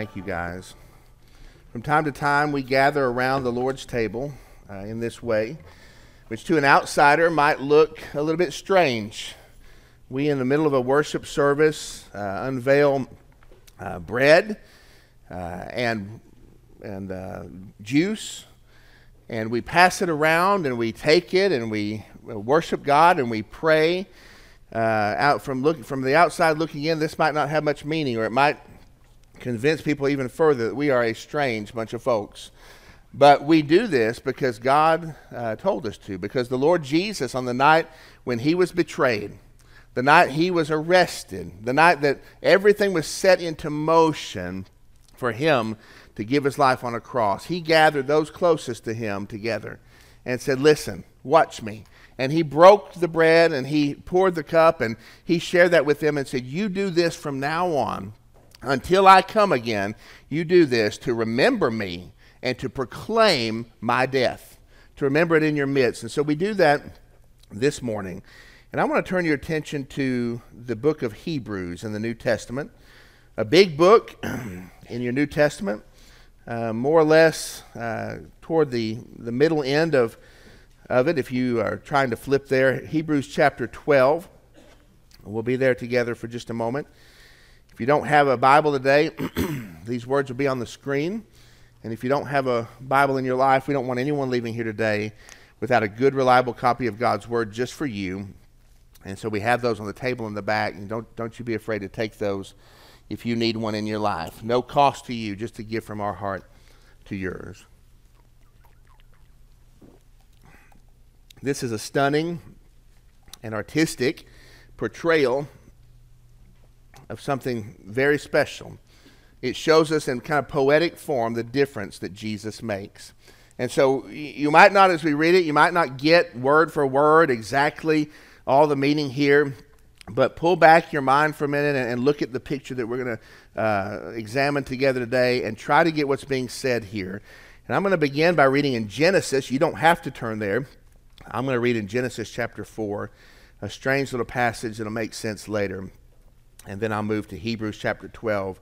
Thank you, guys. From time to time, we gather around the Lord's table uh, in this way, which to an outsider might look a little bit strange. We, in the middle of a worship service, uh, unveil uh, bread uh, and, and uh, juice, and we pass it around and we take it and we worship God and we pray. Uh, out from look, from the outside looking in, this might not have much meaning, or it might convince people even further that we are a strange bunch of folks. But we do this because God uh, told us to, because the Lord Jesus, on the night when he was betrayed, the night he was arrested, the night that everything was set into motion for him to give his life on a cross, he gathered those closest to him together and said, Listen, watch me. And he broke the bread and he poured the cup and he shared that with them and said, You do this from now on until I come again, you do this to remember me and to proclaim my death, to remember it in your midst. And so we do that this morning. And I want to turn your attention to the book of Hebrews in the New Testament, a big book in your New Testament, uh, more or less uh, toward the, the middle end of, of it. If you are trying to flip there, Hebrews chapter 12. We'll be there together for just a moment. If you don't have a Bible today, these words will be on the screen. And if you don't have a Bible in your life, we don't want anyone leaving here today without a good, reliable copy of God's Word just for you. And so we have those on the table in the back. And don't, don't you be afraid to take those if you need one in your life. No cost to you, just a gift from our heart to yours. This is a stunning and artistic portrayal of something very special. It shows us in kind of poetic form the difference that Jesus makes. And so you might not, as we read it, you might not get word for word exactly all the meaning here, but pull back your mind for a minute and, and look at the picture that we're going to uh, examine together today and try to get what's being said here. And I'm going to begin by reading in Genesis. You don't have to turn there. I'm going to read in Genesis chapter 4, a strange little passage that'll make sense later. And then I'll move to Hebrews chapter 12,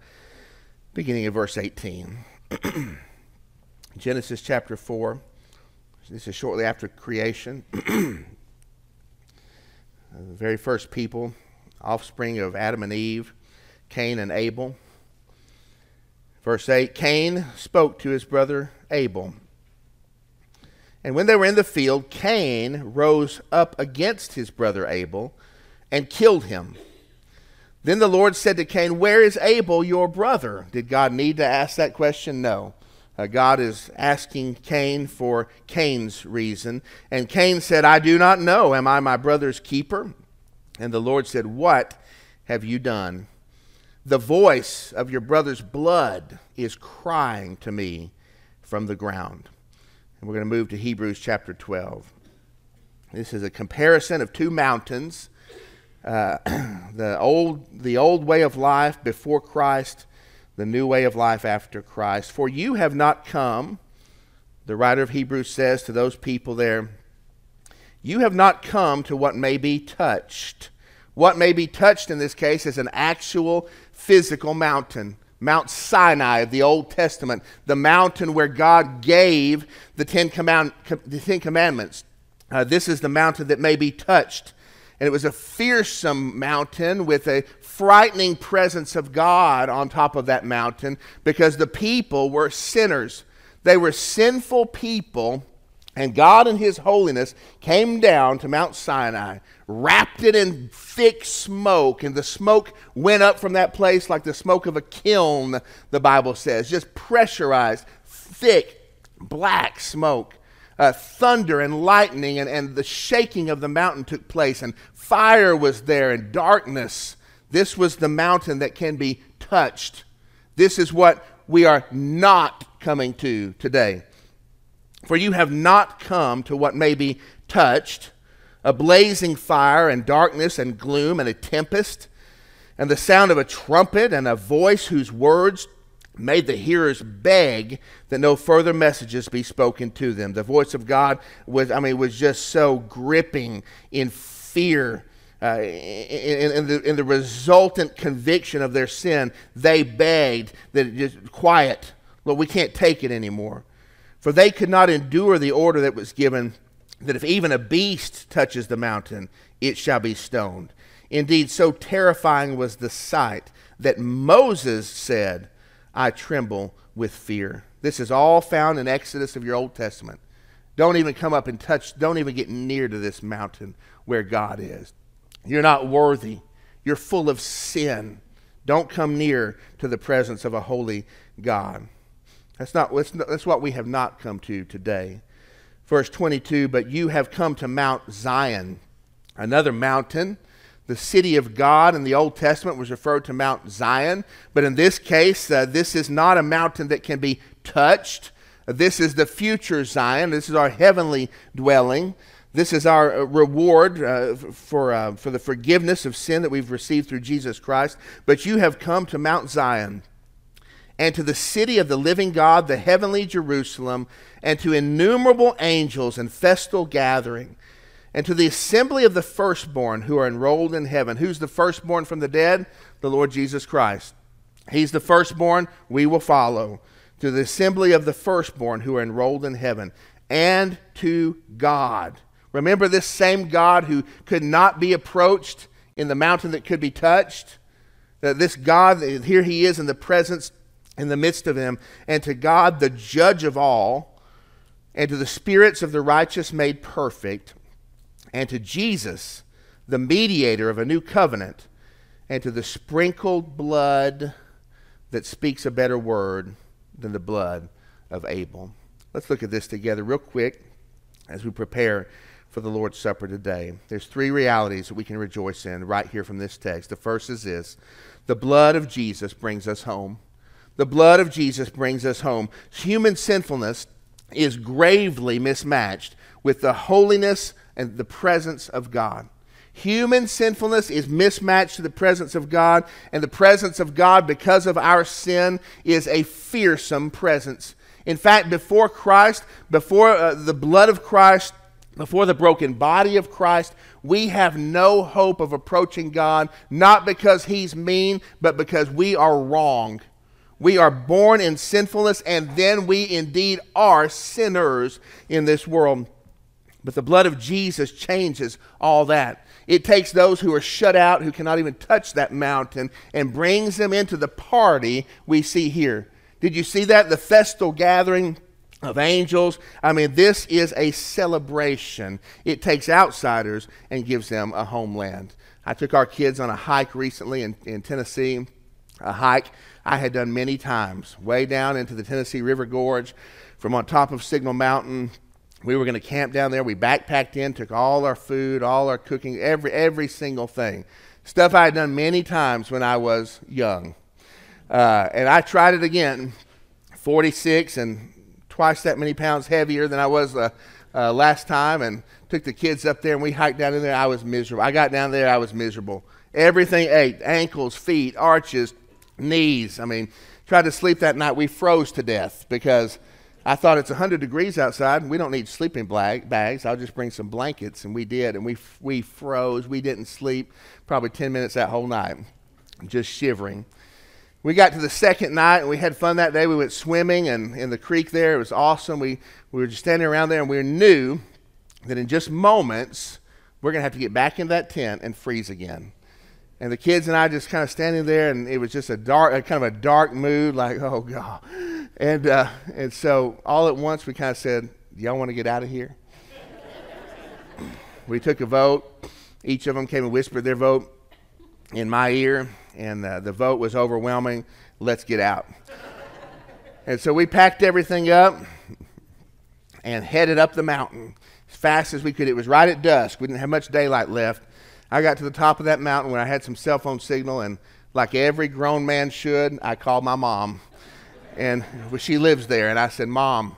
beginning of verse 18. Genesis chapter 4. This is shortly after creation. Uh, the very first people, offspring of Adam and Eve, Cain and Abel. Verse 8 Cain spoke to his brother Abel. And when they were in the field, Cain rose up against his brother Abel and killed him. Then the Lord said to Cain, Where is Abel, your brother? Did God need to ask that question? No. Uh, God is asking Cain for Cain's reason. And Cain said, I do not know. Am I my brother's keeper? And the Lord said, What have you done? The voice of your brother's blood is crying to me from the ground. And we're going to move to Hebrews chapter 12. This is a comparison of two mountains uh, the old the old way of life before Christ, the new way of life after Christ. For you have not come, the writer of Hebrews says to those people there, you have not come to what may be touched. What may be touched in this case is an actual physical mountain. Mount Sinai of the Old Testament, the mountain where God gave the Ten, Command- the Ten Commandments. Uh, this is the mountain that may be touched and it was a fearsome mountain with a frightening presence of God on top of that mountain because the people were sinners. They were sinful people, and God in His holiness came down to Mount Sinai, wrapped it in thick smoke, and the smoke went up from that place like the smoke of a kiln, the Bible says, just pressurized, thick, black smoke uh, thunder and lightning, and, and the shaking of the mountain took place, and fire was there, and darkness. This was the mountain that can be touched. This is what we are not coming to today. For you have not come to what may be touched a blazing fire, and darkness, and gloom, and a tempest, and the sound of a trumpet, and a voice whose words made the hearers beg that no further messages be spoken to them. The voice of God was, I mean, was just so gripping in fear uh, in, in, the, in the resultant conviction of their sin, they begged that just quiet. Lord, we can't take it anymore. For they could not endure the order that was given that if even a beast touches the mountain, it shall be stoned. Indeed, so terrifying was the sight that Moses said, I tremble with fear. This is all found in Exodus of your Old Testament. Don't even come up and touch, don't even get near to this mountain where God is. You're not worthy. You're full of sin. Don't come near to the presence of a holy God. That's, not, that's what we have not come to today. Verse 22 But you have come to Mount Zion, another mountain. The city of God in the Old Testament was referred to Mount Zion, but in this case, uh, this is not a mountain that can be touched. This is the future Zion. This is our heavenly dwelling. This is our uh, reward uh, for, uh, for the forgiveness of sin that we've received through Jesus Christ. But you have come to Mount Zion and to the city of the living God, the heavenly Jerusalem, and to innumerable angels and festal gathering, and to the assembly of the firstborn who are enrolled in heaven. Who's the firstborn from the dead? The Lord Jesus Christ. He's the firstborn, we will follow. To the assembly of the firstborn who are enrolled in heaven, and to God Remember this same God who could not be approached in the mountain that could be touched? That this God, here he is in the presence, in the midst of him, and to God, the judge of all, and to the spirits of the righteous made perfect, and to Jesus, the mediator of a new covenant, and to the sprinkled blood that speaks a better word than the blood of Abel. Let's look at this together real quick as we prepare for the Lord's Supper today. There's three realities that we can rejoice in right here from this text. The first is this the blood of Jesus brings us home. The blood of Jesus brings us home. Human sinfulness is gravely mismatched with the holiness and the presence of God. Human sinfulness is mismatched to the presence of God, and the presence of God, because of our sin, is a fearsome presence. In fact, before Christ, before uh, the blood of Christ, before the broken body of Christ, we have no hope of approaching God, not because He's mean, but because we are wrong. We are born in sinfulness, and then we indeed are sinners in this world. But the blood of Jesus changes all that. It takes those who are shut out, who cannot even touch that mountain, and brings them into the party we see here. Did you see that? The festal gathering of angels. I mean, this is a celebration. It takes outsiders and gives them a homeland. I took our kids on a hike recently in, in Tennessee, a hike I had done many times, way down into the Tennessee River Gorge from on top of Signal Mountain. We were going to camp down there. We backpacked in, took all our food, all our cooking, every, every single thing. Stuff I had done many times when I was young. Uh, and I tried it again, 46, and twice that many pounds heavier than I was uh, uh, last time, and took the kids up there, and we hiked down in there. I was miserable. I got down there, I was miserable. Everything ate ankles, feet, arches, knees. I mean, tried to sleep that night. We froze to death because I thought it's 100 degrees outside, and we don't need sleeping bags. I'll just bring some blankets, and we did, and we, we froze. We didn't sleep probably 10 minutes that whole night, just shivering. We got to the second night and we had fun that day. We went swimming and in the creek there. It was awesome. We, we were just standing around there and we knew that in just moments we're going to have to get back in that tent and freeze again. And the kids and I just kind of standing there, and it was just a dark, kind of a dark mood, like, oh God. And, uh, and so all at once we kind of said, y'all want to get out of here? we took a vote. Each of them came and whispered their vote in my ear and uh, the vote was overwhelming. Let's get out. and so we packed everything up and headed up the mountain as fast as we could. It was right at dusk. We didn't have much daylight left. I got to the top of that mountain when I had some cell phone signal, and like every grown man should, I called my mom. And she lives there, and I said, Mom,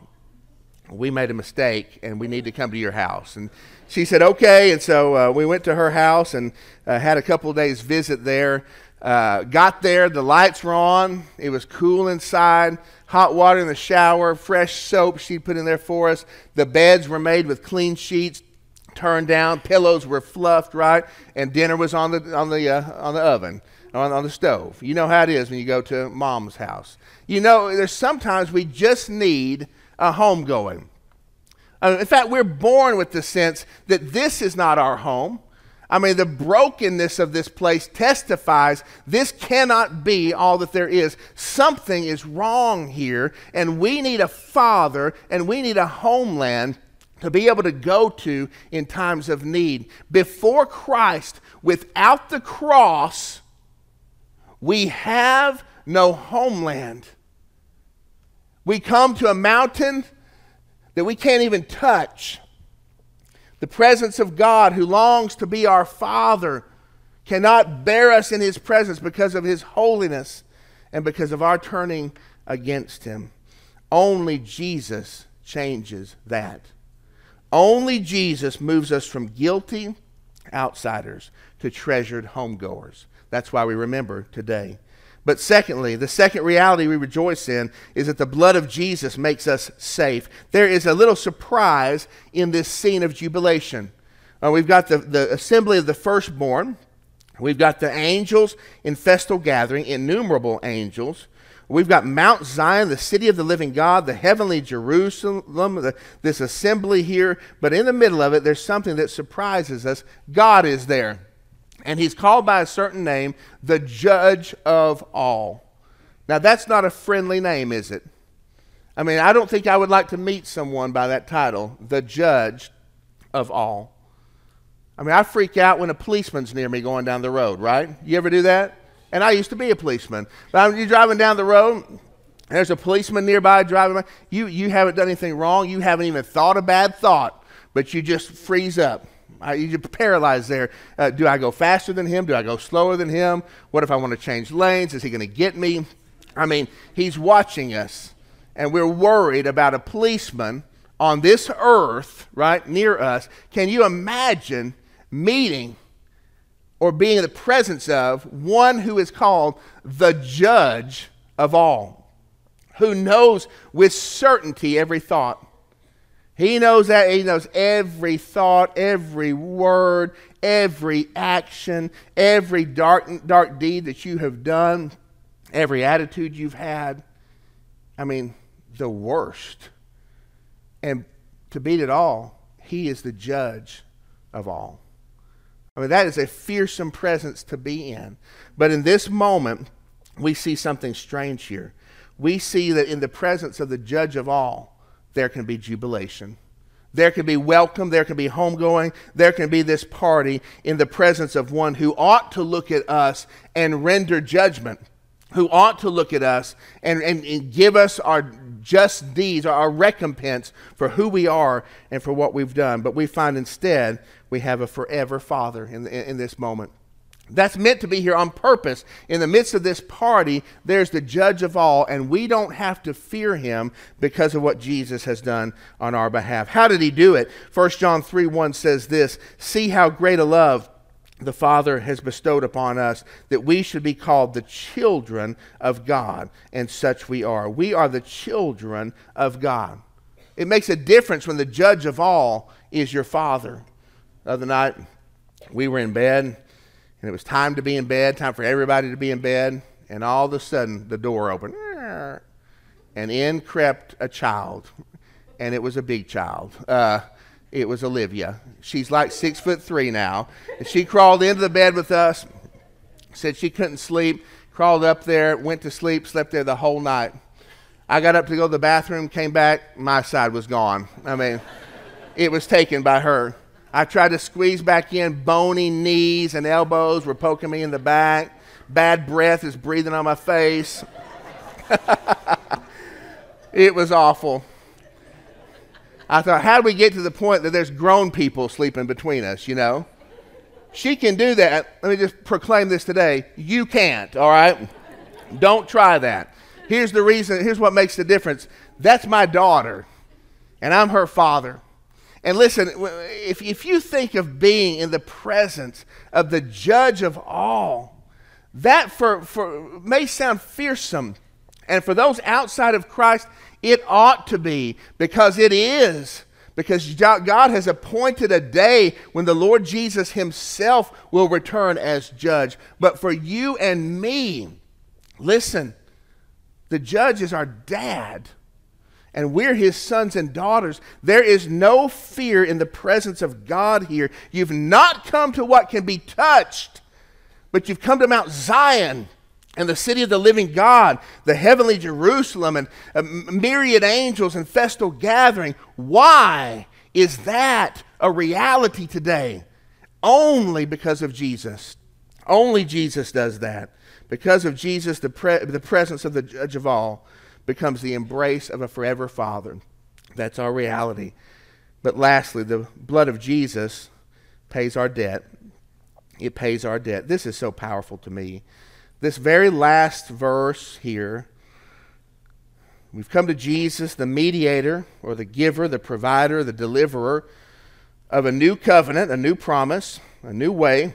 we made a mistake, and we need to come to your house. And she said, Okay. And so uh, we went to her house and uh, had a couple days visit there. Uh, got there, the lights were on. It was cool inside. Hot water in the shower, fresh soap she put in there for us. The beds were made with clean sheets. Turned down, pillows were fluffed, right? And dinner was on the, on the, uh, on the oven, on, on the stove. You know how it is when you go to mom's house. You know, there's sometimes we just need a homegoing. Uh, in fact, we're born with the sense that this is not our home. I mean, the brokenness of this place testifies this cannot be all that there is. Something is wrong here, and we need a father and we need a homeland to be able to go to in times of need. Before Christ, without the cross, we have no homeland. We come to a mountain that we can't even touch. The presence of God, who longs to be our Father, cannot bear us in His presence because of His holiness and because of our turning against Him. Only Jesus changes that. Only Jesus moves us from guilty outsiders to treasured homegoers. That's why we remember today. But secondly, the second reality we rejoice in is that the blood of Jesus makes us safe. There is a little surprise in this scene of jubilation. Uh, we've got the, the assembly of the firstborn. We've got the angels in festal gathering, innumerable angels. We've got Mount Zion, the city of the living God, the heavenly Jerusalem, the, this assembly here. But in the middle of it, there's something that surprises us. God is there. And he's called by a certain name, the judge of all. Now, that's not a friendly name, is it? I mean, I don't think I would like to meet someone by that title, the judge of all. I mean, I freak out when a policeman's near me going down the road, right? You ever do that? And I used to be a policeman. But you're driving down the road, there's a policeman nearby driving by. You, you haven't done anything wrong. You haven't even thought a bad thought, but you just freeze up. I, you're paralyzed there. Uh, do I go faster than him? Do I go slower than him? What if I want to change lanes? Is he going to get me? I mean, he's watching us, and we're worried about a policeman on this earth, right, near us. Can you imagine meeting or being in the presence of one who is called the judge of all, who knows with certainty every thought? He knows that. He knows every thought, every word, every action, every dark, dark deed that you have done, every attitude you've had. I mean, the worst. And to beat it all, He is the judge of all. I mean, that is a fearsome presence to be in. But in this moment, we see something strange here. We see that in the presence of the judge of all, there can be jubilation. There can be welcome, there can be homegoing, there can be this party in the presence of one who ought to look at us and render judgment, who ought to look at us and, and, and give us our just deeds, our recompense for who we are and for what we've done. But we find instead we have a forever Father in, in, in this moment. That's meant to be here on purpose. In the midst of this party, there's the judge of all, and we don't have to fear him because of what Jesus has done on our behalf. How did he do it? 1 John 3 1 says this See how great a love the Father has bestowed upon us that we should be called the children of God, and such we are. We are the children of God. It makes a difference when the judge of all is your Father. The other night, we were in bed and it was time to be in bed, time for everybody to be in bed, and all of a sudden the door opened, and in crept a child, and it was a big child. Uh, it was Olivia. She's like six foot three now. And she crawled into the bed with us, said she couldn't sleep, crawled up there, went to sleep, slept there the whole night. I got up to go to the bathroom, came back, my side was gone. I mean, it was taken by her. I tried to squeeze back in. Bony knees and elbows were poking me in the back. Bad breath is breathing on my face. it was awful. I thought, how do we get to the point that there's grown people sleeping between us, you know? She can do that. Let me just proclaim this today. You can't, all right? Don't try that. Here's the reason, here's what makes the difference. That's my daughter, and I'm her father. And listen, if, if you think of being in the presence of the judge of all, that for, for, may sound fearsome. And for those outside of Christ, it ought to be because it is. because God has appointed a day when the Lord Jesus himself will return as judge. But for you and me, listen, the judge is our dad, and we're his sons and daughters. There is no fear in the presence of God here. You've not come to what can be touched, but you've come to Mount Zion and the city of the living God, the heavenly Jerusalem, and uh, a myriad angels and festal gathering. Why is that a reality today? Only because of Jesus. Only Jesus does that. Because of Jesus, the, pre- the presence of the judge of all becomes the embrace of a forever Father. That's our reality. But lastly, the blood of Jesus pays our debt. It pays our debt. This is so powerful to me this very last verse here, we've come to Jesus, the mediator, or the giver, the provider, the deliverer of a new covenant, a new promise, a new way,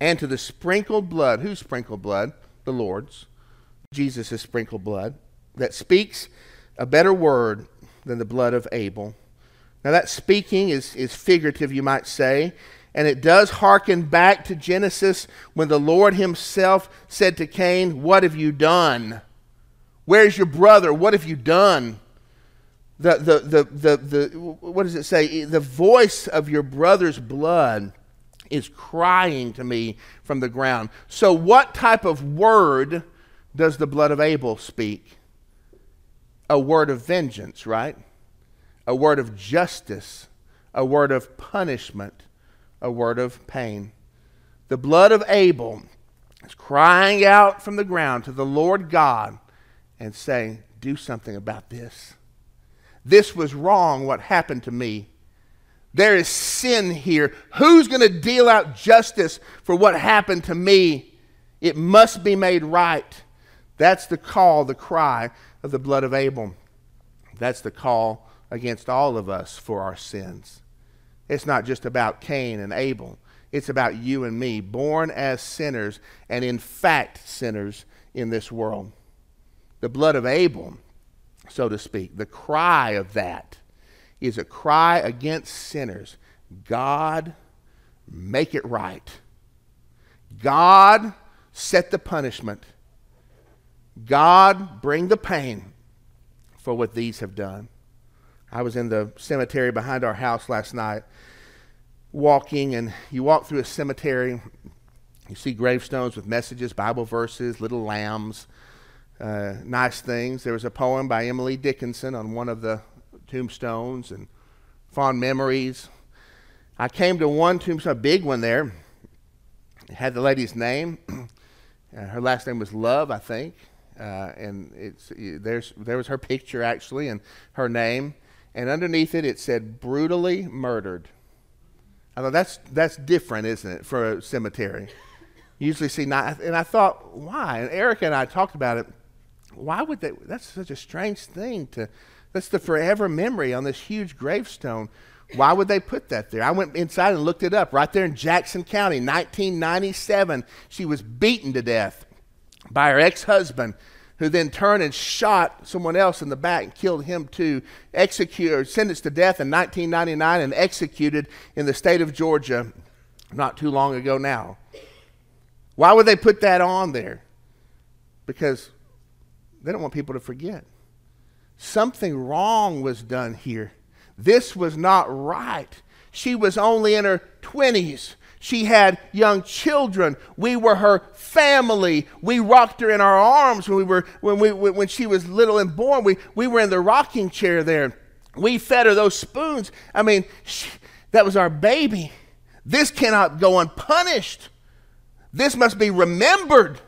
and to the sprinkled blood. Whose sprinkled blood? The Lord's. Jesus' sprinkled blood that speaks a better word than the blood of Abel. Now, that speaking is, is figurative, you might say. And it does hearken back to Genesis when the Lord Himself said to Cain, What have you done? Where's your brother? What have you done? The, the, the, the, the, what does it say? The voice of your brother's blood is crying to me from the ground. So, what type of word does the blood of Abel speak? A word of vengeance, right? A word of justice, a word of punishment a word of pain. The blood of Abel is crying out from the ground to the Lord God and saying, Do something about this. This was wrong, what happened to me. There is sin here. Who's going to deal out justice for what happened to me? It must be made right. That's the call, the cry of the blood of Abel. That's the call against all of us for our sins. It's not just about Cain and Abel. It's about you and me, born as sinners and in fact sinners in this world. The blood of Abel, so to speak, the cry of that is a cry against sinners. God, make it right. God, set the punishment. God, bring the pain for what these have done. I was in the cemetery behind our house last night walking, and you walk through a cemetery. You see gravestones with messages, Bible verses, little lambs, uh, nice things. There was a poem by Emily Dickinson on one of the tombstones and fond memories. I came to one tombstone, a big one there. It had the lady's name. Uh, her last name was Love, I think. Uh, and it's, there's, there was her picture, actually, and her name and underneath it it said brutally murdered. I thought that's that's different, isn't it, for a cemetery? You usually see not, and I thought, why? And Erica and I talked about it. Why would they? That's such a strange thing to. That's the forever memory on this huge gravestone. Why would they put that there? I went inside and looked it up. Right there in Jackson County, 1997, she was beaten to death by her ex-husband who then turned and shot someone else in the back and killed him too, executed sentenced to death in 1999 and executed in the state of Georgia not too long ago now. Why would they put that on there? Because they don't want people to forget. Something wrong was done here. This was not right. She was only in her 20s. She had young children. We were her family. We rocked her in our arms when, we were, when, we, when she was little and born. We, we were in the rocking chair there. We fed her those spoons. I mean, she, that was our baby. This cannot go unpunished. This must be remembered.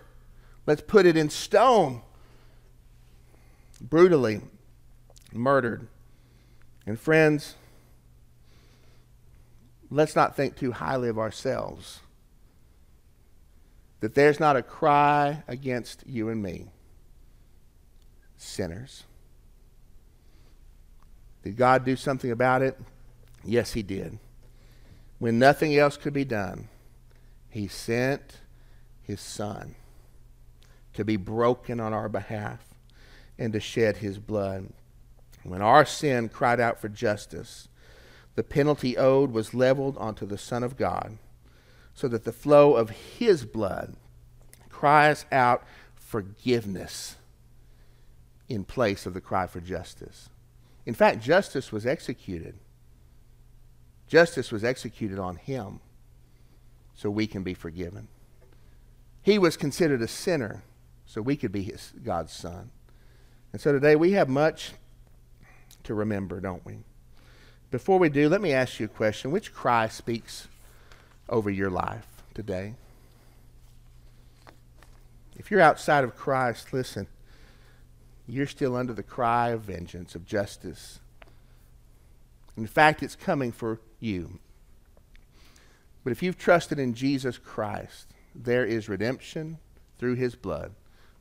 Let's put it in stone. Brutally murdered. And friends, let's not think too highly of ourselves. That there's not a cry against you and me, sinners. Did God do something about it? Yes, He did. When nothing else could be done, He sent His Son to be broken on our behalf and to shed His blood. When our sin cried out for justice, the penalty owed was leveled onto the Son of God, so that the flow of his blood cries out forgiveness in place of the cry for justice. In fact, justice was executed. Justice was executed on him so we can be forgiven. He was considered a sinner so we could be his, God's son. And so today we have much to remember, don't we? Before we do, let me ask you a question. Which cry speaks over your life today? If you're outside of Christ, listen, you're still under the cry of vengeance, of justice. In fact, it's coming for you. But if you've trusted in Jesus Christ, there is redemption through his blood,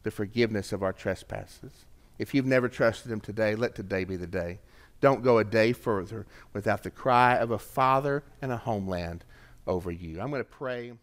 the forgiveness of our trespasses. If you've never trusted him today, let today be the day. Don't go a day further without the cry of a father and a homeland over you. I'm going to pray.